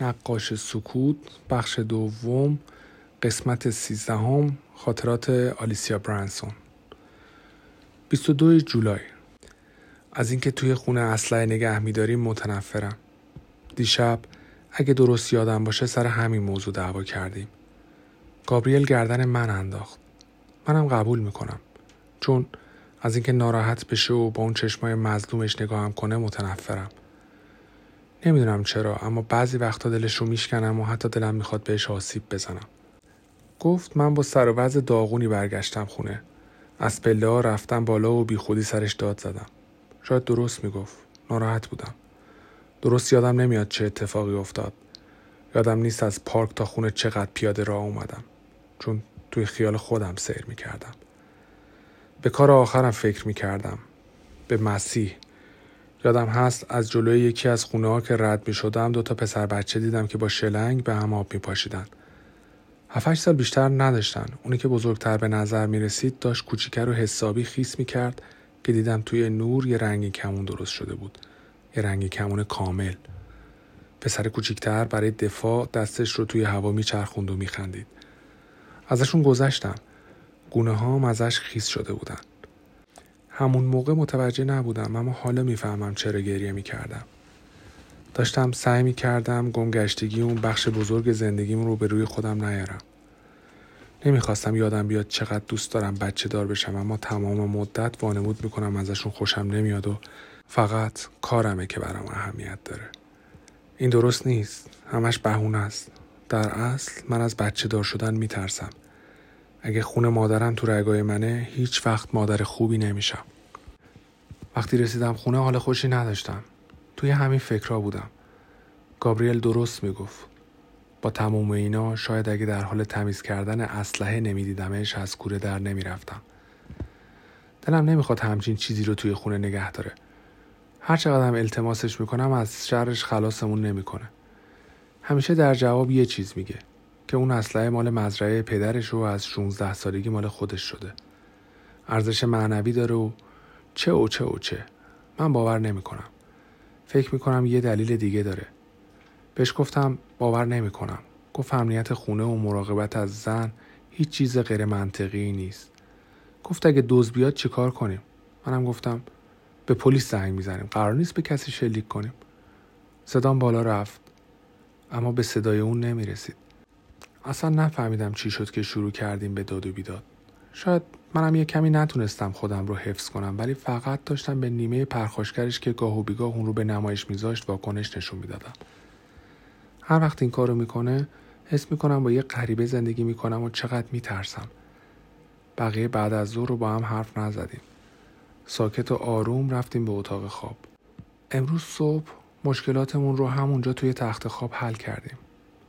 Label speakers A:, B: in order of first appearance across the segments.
A: نقاش سکوت بخش دوم قسمت سیزدهم خاطرات آلیسیا برانسون. 22 جولای. از اینکه توی خونه اسلحه نگه میداریم متنفرم. دیشب اگه درست یادم باشه سر همین موضوع دعوا کردیم. گابریل گردن من انداخت. منم قبول می‌کنم. چون از اینکه ناراحت بشه و با اون چشمای مظلومش نگاهم کنه متنفرم. نمی‌دونم چرا اما بعضی وقتا دلش رو میشکنم و حتی دلم می‌خواد بهش آسیب بزنم. گفت من با سر و وضع داغونی برگشتم خونه. از پله ها رفتم بالا و بی خودی سرش داد زدم. شاید درست می‌گفت. ناراحت بودم. درست یادم نمیاد چه اتفاقی افتاد. یادم نیست از پارک تا خونه چقدر پیاده راه اومدم. چون توی خیال خودم سیر می‌کردم. به کار آخرم فکر می‌کردم. به مسیح. یادم هست از جلوی یکی از خونه ها که رد می شدم دو تا پسر بچه دیدم که با شلنگ به هم آب می پاشیدن. هفتش سال بیشتر نداشتن. اونی که بزرگتر به نظر می رسید داشت کوچیکر و حسابی خیس می کرد که دیدم توی نور یه رنگی کمون درست شده بود. یه رنگی کمون کامل. پسر کوچیکتر برای دفاع دستش رو توی هوا می چرخوند و می خندید. ازشون گذشتم. گونه ها ازش خیس شده بودن. همون موقع متوجه نبودم اما حالا می‌فهمم چرا گریه می‌کردم. داشتم سعی می‌کردم گمگشتگی اون بخش بزرگ زندگیم رو به روی خودم نیارم. نمی‌خواستم یادم بیاد چقدر دوست دارم بچه دار بشم اما تمام مدت وانمود می‌کنم ازشون خوشم نمیاد و فقط کارمه که برام اهمیت داره. این درست نیست. همش بهونه است. در اصل من از بچه دار شدن میترسم. اگه خونه مادرم تو رگای منه هیچ وقت مادر خوبی نمیشم. وقتی رسیدم خونه حال خوشی نداشتم. توی همین فکرها بودم. گابریل درست می‌گفت. با تمام اینا شاید اگه در حال تمیز کردن اسلحه نمیدیدمش از کوره در نمی‌رفتم. دلم نمی‌خواد همچین چیزی رو توی خونه نگه داره. هر چقدر التماسش می‌کنم از شرش خلاصمون نمی‌کنه. همیشه در جواب یه چیز میگه. که اون اسلحه مال مزرعه پدرش رو از 16 سالگی مال خودش شده. ارزش معنوی داره و چه و چه و چه. من باور نمی کنم. فکر می کنم یه دلیل دیگه داره. بهش گفتم باور نمی کنم. گفت امنیت خونه و مراقبت از زن هیچ چیز غیر منطقی نیست. گفت اگه دوز بیاد چیکار کنیم؟ منم گفتم به پلیس زنگ می‌زنیم. قرار نیست به کسی شلیک کنیم. صدام بالا رفت. اما به صدای اون نمی رسید. اصلا نفهمیدم چی شد که شروع کردیم به داد و بیداد. شاید منم یه کمی نتونستم خودم رو حفظ کنم ولی فقط داشتم به نیمه پرخاشگرش که گاه و بیگاه اون رو به نمایش میذاشت واکنش نشون می‌دادم. هر وقت این کارو می‌کنه حس می‌کنم با یه غریبه زندگی می‌کنم و چقدر میترسم. بقیه بعد از ظهر رو با هم حرف نزدیم. ساکت و آروم رفتیم به اتاق خواب. امروز صبح مشکلاتمون رو همونجا توی تخت خواب حل کردیم.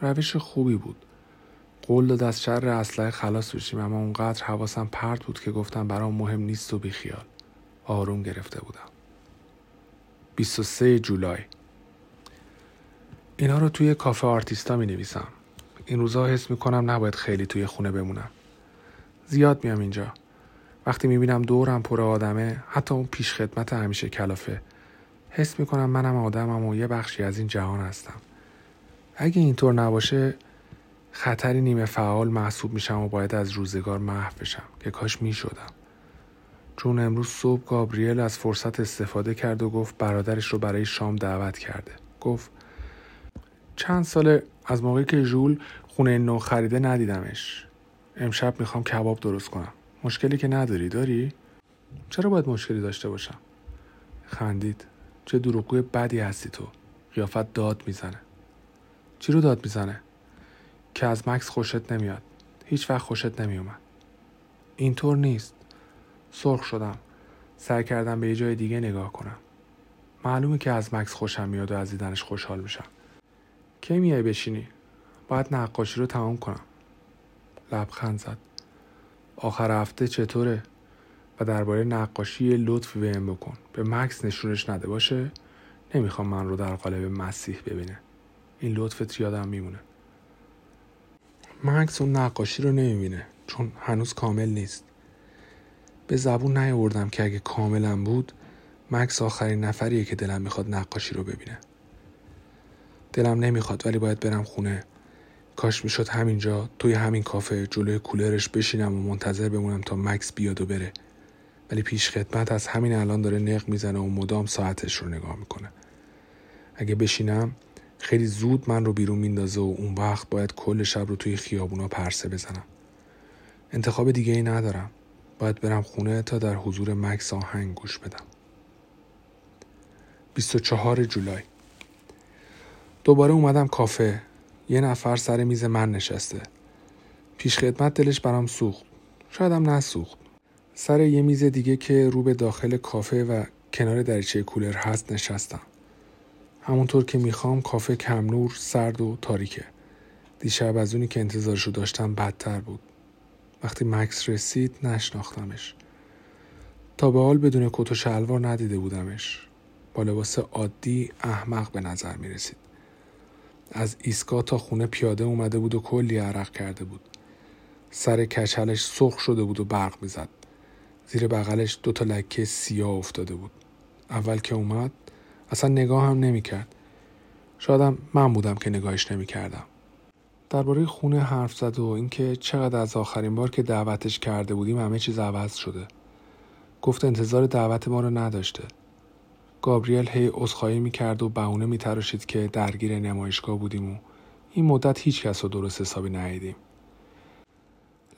A: روش خوبی بود. قول داد از شر اسلحه خلاص بشیم اما اونقدر حواسم پرت بود که گفتم برام مهم نیست و بیخیال. آروم گرفته بودم. 23 جولای. اینا رو توی کافه آرتیستا می نویسم این روزا حس می کنم نباید خیلی توی خونه بمونم. زیاد میام اینجا. وقتی می بینم دورم پر آدمه حتی اون پیش خدمت همیشه کلافه. حس می کنم منم آدمم و یه بخشی از این جهان هستم. اگه اینطور نباشه خطری نیمه فعال محسوب میشم و باید از روزگار محو بشم که کاش می‌شدم. چون امروز صبح گابریل از فرصت استفاده کرد و گفت برادرش رو برای شام دعوت کرده. گفت چند ساله از موقعی که ژول خونه نو خریده ندیدمش. امشب می‌خوام کباب درست کنم. مشکلی که نداری داری؟ چرا باید مشکلی داشته باشم؟ خندید. چه دروغگوی بدی هستی تو. قیافت داد می‌زنه. چی رو داد می‌زنه؟ که از مکس خوشت نمیاد. هیچ وقت خوشت نمیومد. اینطور نیست. سرخ شدم. سعی کردم به یه جای دیگه نگاه کنم. معلومه که از مکس خوشم میاد و از دیدنش خوشحال میشم. کی میای بشینی؟ باید نقاشی رو تمام کنم. لبخند زد. آخر هفته چطوره؟ و درباره نقاشی لطفی بهم بکن. به مکس نشونش نده باشه؟ نمی‌خوام من رو در قالب مسیح ببینه. این لطفت یادم میمونه. مکس اون نقاشی رو نمی‌بینه چون هنوز کامل نیست. به زبون نیاوردم که اگه کاملا بود مکس آخرین نفریه که دلم می‌خواد نقاشی رو ببینه. دلم نمی‌خواد ولی باید برم خونه. کاش می‌شد همینجا توی همین کافه جلوی کولرش بشینم و منتظر بمونم تا مکس بیاد و بره. ولی پیش خدمت از همین الان داره نق می‌زنه و مدام ساعتش رو نگاه می‌کنه. اگه بشینم خیلی زود من رو بیرون میندازه و اون وقت باید کل شب رو توی خیابونا پرسه بزنم. انتخاب دیگه ای ندارم. باید برم خونه تا در حضور مکس آهنگ گوش بدم. 24 جولای. دوباره اومدم کافه. یه نفر سر میز من نشسته. پیش خدمت دلش برام سوخت. شایدم نسوخت. سر یه میز دیگه که رو به داخل کافه و کنار دریچه کولر هست نشستم. همونطور که می‌خوام کافه کم نور سرد و تاریکه دیشب از اونی که انتظارشو داشتم بدتر بود وقتی مکس رسید نشناختمش تا به حال بدون کت و شلوار ندیده بودمش با لباس عادی احمق به نظر می رسید. از ایستگاه تا خونه پیاده اومده بود و کلی عرق کرده بود. سر کچلش سرخ شده بود و برق می‌زد. زیر بغلش دو تا لکه سیاه افتاده بود. اول که اومد اصلا نگاه هم نمی‌کرد. شادم من بودم که نگاهش نمی‌کردم. درباره خونه حرف زد و اینکه چقدر از آخرین بار که دعوتش کرده بودیم همه چیز عوض شده. گفت انتظار دعوت ما رو نداشته. گابریل هی عذرخواهی می‌کرد و بهونه میتراشید که درگیر نمایشگاه بودیم و این مدت هیچ کس رو درست حسابی ندیدیم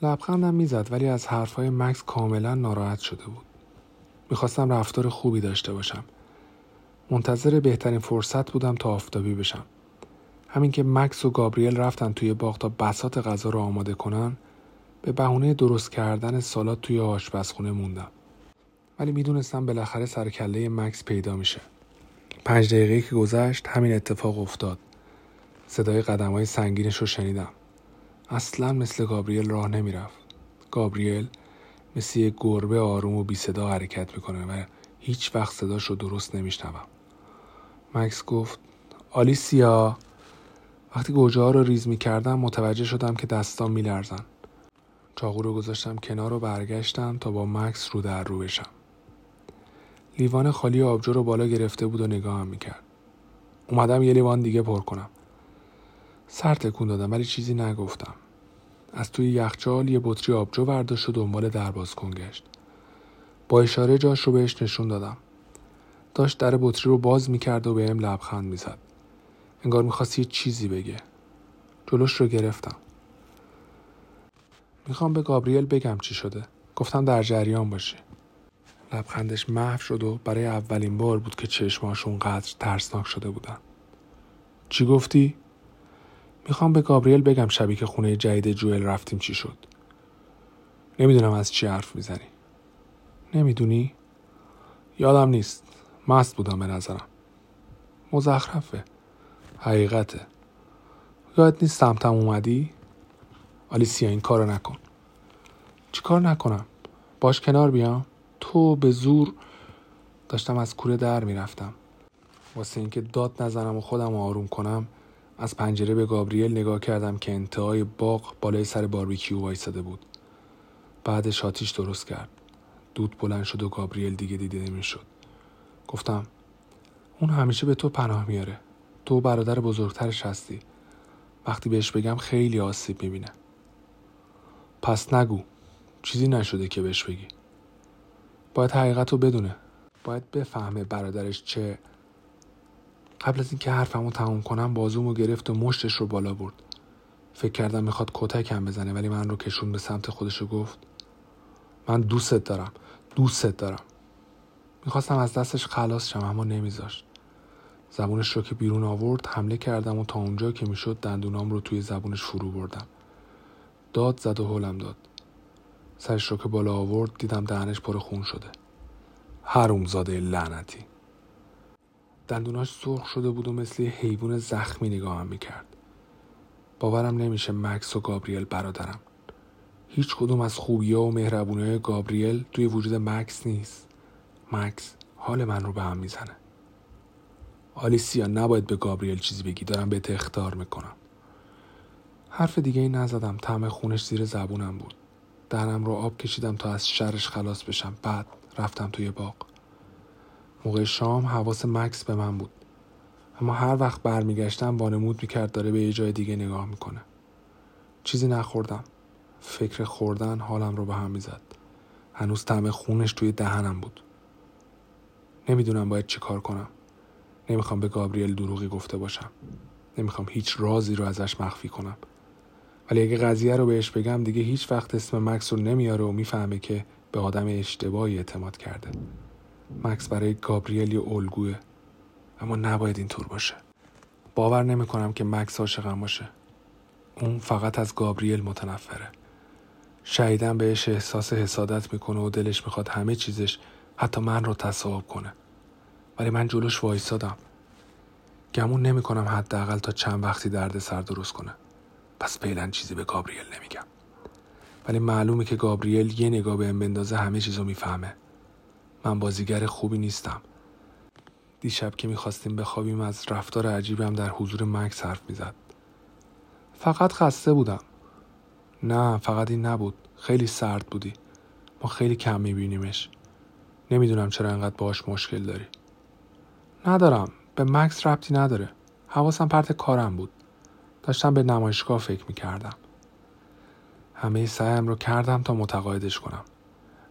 A: لبخندم می‌زد ولی از حرفهای مکس کاملا ناراحت شده بود می‌خواستم رفتار خوبی داشته باشم منتظر بهترین فرصت بودم تا آفتابی بشم. همین که مکس و گابریل رفتن توی باغ تا بسات غذا رو آماده کنن به بهونه درست کردن سالات توی آشپزخونه موندم. ولی می‌دونستم بالاخره سر کله مکس پیدا میشه. پنج دقیقه که گذشت همین اتفاق افتاد. صدای قدم های سنگینش رو شنیدم. اصلا مثل گابریل راه نمی‌رفت. گابریل مثل یه گربه آروم و بی صدا حرکت می‌کنه و هیچ وقت صداش رو درست نمیشنوم. مکس گفت آلیسیا؟ وقتی گوجه ها رو ریز می‌کردم متوجه شدم که دستام میلرزن. چاقو رو گذاشتم کنار و برگشتم تا با مکس رو در رو بشم. لیوان خالی آبجو رو بالا گرفته بود و نگاهم می‌کرد. اومدم یه لیوان دیگه پر کنم. سر تکون دادم ولی چیزی نگفتم. از توی یخچال یه بطری آبجو برداشت و دنبال درباز کن گشت. با اشاره جاش رو بهش نشون دادم. داشت در بطری رو باز می‌کرد و بهم لبخند می‌زد. انگار می‌خواست یه چیزی بگه. جلوش رو گرفتم. می‌خوام به گابریل بگم چی شده. گفتم در جریان باشه. لبخندش محو شد و برای اولین بار بود که چشماش اونقدر ترسناک شده بودن. چی گفتی؟ می‌خوام به گابریل بگم شبی که خونه جدید جوئل رفتیم چی شد. نمی‌دونم از چی حرف می‌زنی. نمی‌دونی؟ یادم نیست مست بودم به نظرم مزخرفه حقیقته یاد نیست سمتم اومدی؟ آلیسیا این کارو نکن چی کار نکنم؟ باش کنار بیام؟ تو به زور داشتم از کوره در می‌رفتم واسه اینکه داد نزنم و خودم آروم کنم از پنجره به گابریل نگاه کردم که انتهای باغ بالای سر باربیکیو وایساده بود بعد شاتیش درست کرد دود بلند شد و گابریل دیگه دیده نمی‌شد. گفتم اون همیشه به تو پناه میاره. تو برادر بزرگترش هستی. وقتی بهش بگم خیلی آسیب می‌بینه. پس نگو چیزی نشده که بهش بگی. باید حقیقت رو بدونه. باید بفهمه برادرش چه. قبل از اینکه حرفمو تموم کنم بازومو گرفت و مشتش رو بالا برد. فکر کردم می‌خواد کتکم بزنه ولی من رو کشون به سمت خودش گفت من دوستت دارم دوستت دارم. می‌خواستم از دستش خلاص شم اما نمیذاشت. زبونش رو که بیرون آورد حمله کردم و تا اونجا که می‌شد دندونام رو توی زبونش فرو بردم. داد زد و هلم داد. سرش رو که بالا آورد دیدم دهنش پر خون شده. زاده لعنتی. دندوناش سرخ شده بود و مثل یه حیوان زخمی نگاهم می‌کرد. باورم نمیشه مکس و گابریل برادرم. هیچ کدوم از خوبی و مهربونی گابریل توی وجود مکس نیست. مکس حال من رو به هم می‌زنه. آلیسیا نباید به گابریل چیزی بگی. دارم به اختار می‌کنم. حرف دیگه ای نزدم. طعم خونش زیر زبونم بود. دهنم رو آب کشیدم تا از شرش خلاص بشم. بعد رفتم توی باغ. موقع شام حواس مکس به من بود. اما هر وقت برمیگشتم وانمود می‌کرد داره به یه جای دیگه نگاه می‌کنه. چیزی نخوردم. فکر خوردن حالم رو به هم می‌زد. هنوز طعم خونش توی دهنم بود. نمی‌دونم باید چی کار کنم. نمی‌خوام به گابریل دروغی گفته باشم. نمی‌خوام هیچ رازی رو ازش مخفی کنم. ولی اگه قضیه رو بهش بگم دیگه هیچ وقت اسم مکس رو نمیاره و می‌فهمه که به آدم اشتباهی اعتماد کرده. مکس برای گابریل یه الگوه. اما نباید اینطور باشه. باور نمی‌کنم که مکس عاشقم باشه. اون فقط از گابریل متنفره. شهیدن بهش احساس حسادت می‌کنه و دلش می‌خواد همه چیزش حتی من رو تصاحب کنه. ولی من جلوش وایسادم. گمون نمی‌کنم حداقل تا چند وقتی درد سر درست کنه. پس فعلا چیزی به گابریل نمیگم. ولی معلومه که گابریل یه نگاه به بندازه همه چیزو می‌فهمه. من بازیگر خوبی نیستم. دیشب که می‌خواستیم بخوابیم از رفتار عجیبم در حضور مکس حرف می‌زد. فقط خسته بودم. نه فقط این نبود. خیلی سرد بودی. ما خیلی کم میبینیمش. نمی‌دونم چرا انقدر باش مشکل داری. ندارم. به مکس ربطی نداره. حواسم پرت کارم بود. داشتم به نمایشگاه فکر می‌کردم. همه سعیم رو کردم تا متقاعدش کنم.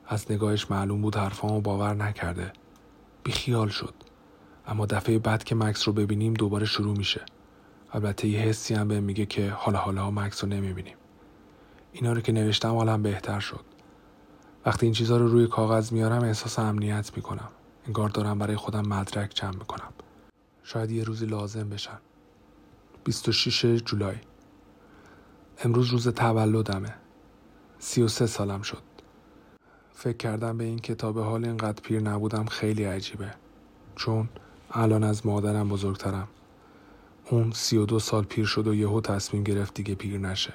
A: از نگاهش معلوم بود حرفامو باور نکرده. بیخیال شد. اما دفعه بعد که مکس رو ببینیم دوباره شروع میشه. البته یه حسی هم به میگه که حالا حالا مکس رو نمی‌بینیم. اینا رو که نوشتم حالم بهتر شد. وقتی این چیزها رو روی کاغذ میارم احساس امنیت می‌کنم. انگار دارم برای خودم مدرک جمع می‌کنم. شاید یه روزی لازم بشن. 26 جولای. امروز روز تولدمه. 33 سالم شد. فکر کردم به این کتاب حال اینقدر پیر نبودم خیلی عجیبه. چون الان از مادرم بزرگترم. اون سی و دو سال پیر شد و یهو تصمیم گرفت دیگه پیر نشه.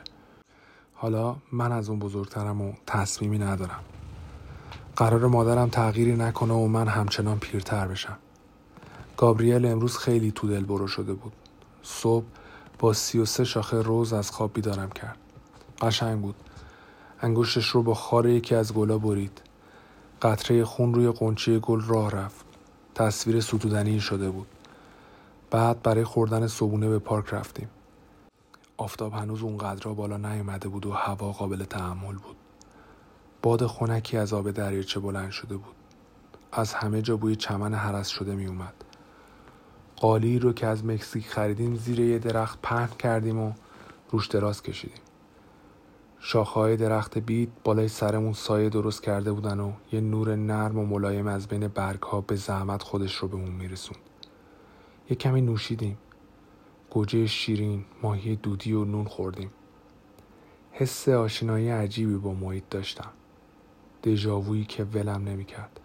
A: حالا من از اون بزرگترم و تصمیمی ندارم. قرار مادرم تغییری نکنه و من همچنان پیرتر بشم. گابریل امروز خیلی تو دل برو شده بود. صبح با سی و سه شاخه روز از خواب بیدارم کرد. قشنگ بود. انگشتش رو با خار یکی از گلا برید. قطره خون روی قنچه گل راه رفت. تصویر ستودنی شده بود. بعد برای خوردن صبونه به پارک رفتیم. آفتاب هنوز اونقدر بالا نیومده بود و هوا قابل تحمل بود. باد خنکی از آب دریاچه بلند شده بود. از همه جا بوی چمن حرس شده می اومد. قالی رو که از مکزیک خریدیم زیر یه درخت پهن کردیم و روش دراز کشیدیم. شاخهای درخت بید بالای سرمون سایه درست کرده بودن و یه نور نرم و ملایم از بین برگ ها به زحمت خودش رو به اون میرسون یه کمی نوشیدیم. گوجه شیرین ماهی دودی و نون خوردیم. حس آشنایی عجیبی با محیط داشتم. دژاوویی که ولم نمی‌کرد.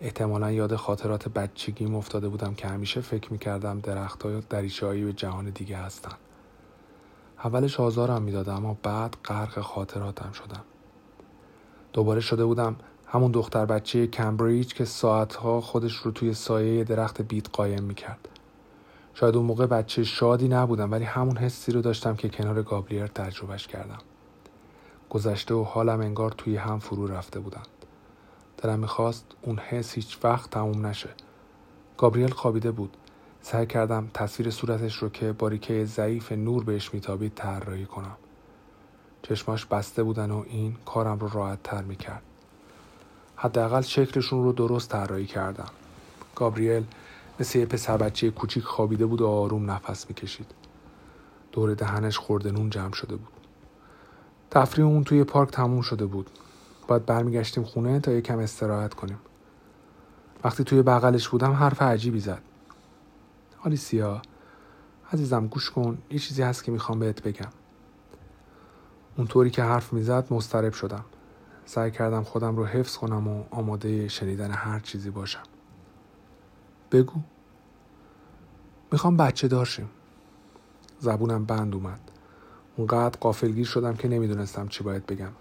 A: احتمالا یاد خاطرات بچگیم افتاده بودم که همیشه فکر می‌کردم درخت های دریچههایی به جهان دیگه هستن. اولش آزارم می‌داد اما بعد غرق خاطراتم شدم. دوباره شده بودم همون دختر بچه کمبریج که ساعتها خودش رو توی سایه درخت بیت قایم می‌کرد. شاید اون موقع بچه شادی نبودم ولی همون حسی رو داشتم که کنار گابریل تجربهش کردم. گذشته و حالم انگار توی هم فرو رفته بودن. دلم می‌خواست اون حس هیچ وقت تموم نشه. گابریل خوابیده بود. سعی کردم تصویر صورتش رو که باریکه ضعیف نور بهش میتابید طراحی کنم. چشماش بسته بودن و این کارم رو راحت تر می‌کرد. حداقل شکلشون رو درست طراحی کردم. گابریل مثل یه پسر بچه کوچیک خوابیده بود و آروم نفس می‌کشید. دور دهنش خورده نون جمع شده بود. تفریح اون توی پارک تموم شده بود. باید برمیگشتیم خونه تا یکم استراحت کنیم. وقتی توی بغلش بودم حرف عجیبی زد. آلیسیا عزیزم گوش کن یه چیزی هست که می‌خوام بهت بگم. اونطوری که حرف می‌زد مسترب شدم. سعی کردم خودم رو حفظ کنم و آماده شنیدن هر چیزی باشم. بگو. می‌خوام بچه دارشیم زبونم بند اومد. اونقدر قافلگیر شدم که نمی‌دونستم چی باید بگم.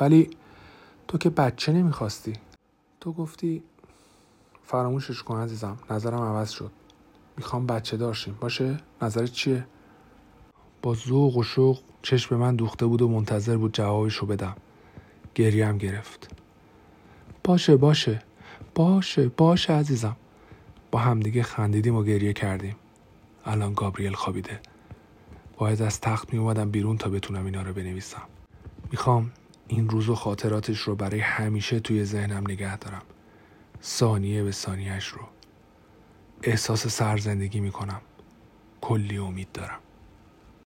A: ولی تو که بچه نمی‌خواستی. تو گفتی فراموشش کن عزیزم. نظرم عوض شد. می‌خوام بچه دارشیم باشه؟ نظرت چیه؟ با ذوق و شوق چشم به من دوخته بود و منتظر بود جوابشو بدم. گریم گرفت. باشه باشه. باشه باشه عزیزم. با همدیگه خندیدیم و گریه کردیم. الان گابریل خوابیده. باید از تخت می اومدم بیرون تا بتونم اینا رو بنویسم. می‌خوام این روز و خاطراتش رو برای همیشه توی ذهنم نگه دارم. ثانیه به ثانیهش رو. احساس سرزندگی می‌کنم. کلی امید دارم.